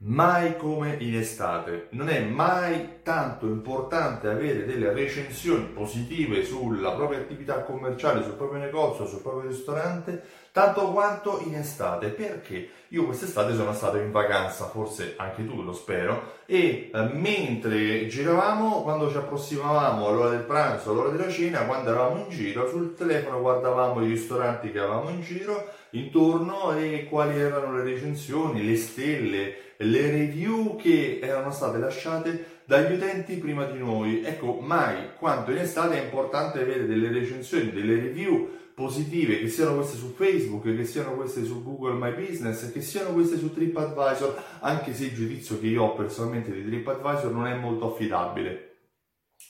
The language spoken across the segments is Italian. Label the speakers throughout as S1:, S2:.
S1: mai come in estate. Non è mai tanto importante avere delle recensioni positive sulla propria attività commerciale, sul proprio negozio, sul proprio ristorante, tanto quanto in estate. Perché? Io quest'estate sono stato in vacanza, forse anche tu lo spero, e eh, mentre giravamo, quando ci approssimavamo all'ora del pranzo, all'ora della cena, quando eravamo in giro, sul telefono guardavamo i ristoranti che avevamo in giro intorno e quali erano le recensioni, le stelle, le review che erano state lasciate dagli utenti prima di noi. Ecco, mai quanto in estate è importante avere delle recensioni, delle review positive, che siano queste su Facebook, che siano queste su Google My Business, che siano queste su TripAdvisor, anche se il giudizio che io ho personalmente di TripAdvisor non è molto affidabile.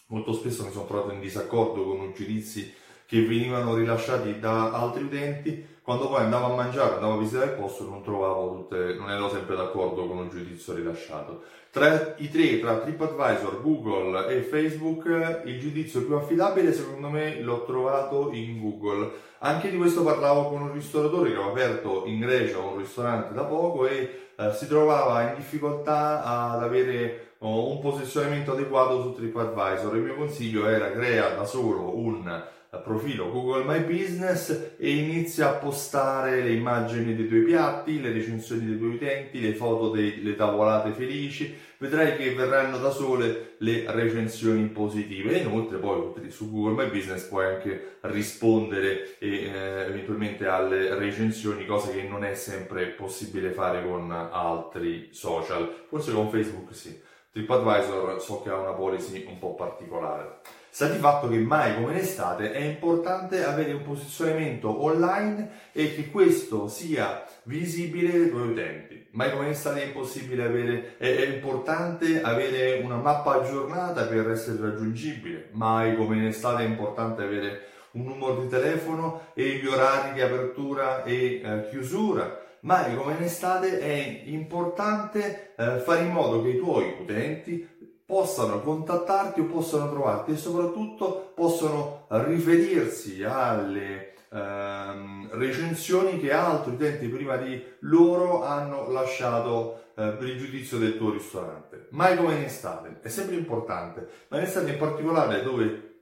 S1: Molto spesso mi sono trovato in disaccordo con giudizi che venivano rilasciati da altri utenti quando poi andavo a mangiare, andavo a visitare il posto, non trovavo tutte, non ero sempre d'accordo con un giudizio rilasciato. Tra i tre, tra TripAdvisor, Google e Facebook, il giudizio più affidabile secondo me l'ho trovato in Google. Anche di questo parlavo con un ristoratore che aveva aperto in Grecia un ristorante da poco e eh, si trovava in difficoltà ad avere oh, un posizionamento adeguato su TripAdvisor. Il mio consiglio era crea da solo un profilo Google My Business e inizia a postare le immagini dei tuoi piatti, le recensioni dei tuoi utenti, le foto delle tavolate felici, vedrai che verranno da sole le recensioni positive e inoltre poi su Google My Business puoi anche rispondere e, eh, eventualmente alle recensioni, cosa che non è sempre possibile fare con altri social, forse con Facebook sì. TripAdvisor so che ha una policy un po' particolare. Sta di fatto che mai come in estate è importante avere un posizionamento online e che questo sia visibile ai tuoi utenti. Mai come in estate è impossibile avere, è, è importante avere una mappa aggiornata per essere raggiungibile. Mai come in estate è importante avere un numero di telefono e gli orari di apertura e eh, chiusura. Mai come in estate è importante eh, fare in modo che i tuoi utenti possano contattarti o possano trovarti e soprattutto possono riferirsi alle ehm, recensioni che altri utenti prima di loro hanno lasciato eh, per il giudizio del tuo ristorante. Mai come in estate, è sempre importante, ma in estate in particolare dove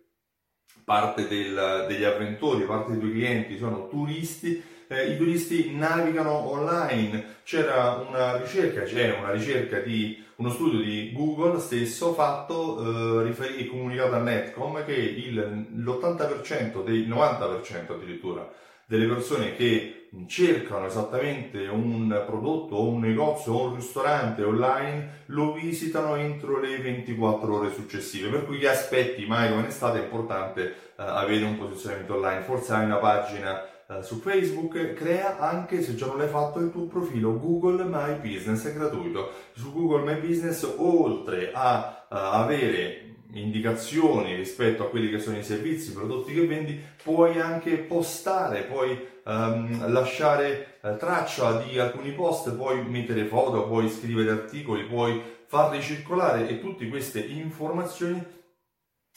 S1: parte del, degli avventori, parte dei tuoi clienti sono turisti, eh, i turisti navigano online. C'era una ricerca, c'è una ricerca di uno studio di Google stesso fatto, eh, riferito, comunicato a Netcom, che il, l'80%, del 90% addirittura, delle persone che cercano esattamente un prodotto o un negozio o un ristorante online lo visitano entro le 24 ore successive. Per cui gli aspetti mai come in estate è importante eh, avere un posizionamento online. Forse hai una pagina eh, su Facebook, crea anche, se già non l'hai fatto, il tuo profilo Google My Business, è gratuito. Su Google My Business, oltre a uh, avere indicazioni rispetto a quelli che sono i servizi, i prodotti che vendi, puoi anche postare, puoi um, lasciare uh, traccia di alcuni post, puoi mettere foto, puoi scrivere articoli, puoi farli circolare e tutte queste informazioni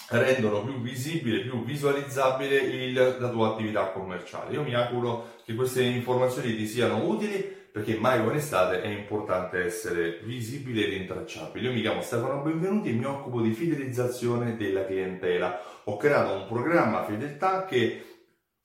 S1: rendono più visibile, più visualizzabile il, la tua attività commerciale. Io mi auguro che queste informazioni ti siano utili perché mai come estate è importante essere visibile e rintracciabile. Io mi chiamo Stefano Benvenuti e mi occupo di fidelizzazione della clientela. Ho creato un programma fedeltà che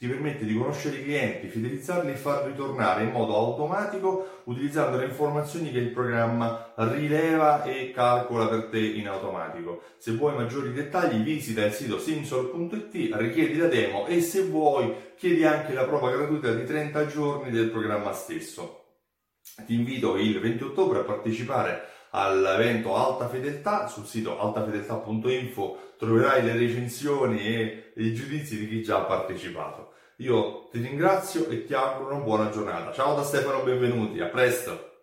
S1: ti permette di conoscere i clienti, fidelizzarli e farli ritornare in modo automatico utilizzando le informazioni che il programma rileva e calcola per te in automatico. Se vuoi maggiori dettagli visita il sito simsol.it, richiedi la demo e se vuoi chiedi anche la prova gratuita di 30 giorni del programma stesso. Ti invito il 20 ottobre a partecipare all'evento Alta Fedeltà sul sito altafedeltà.info troverai le recensioni e i giudizi di chi già ha partecipato. Io ti ringrazio e ti auguro una buona giornata. Ciao da Stefano, benvenuti, a presto!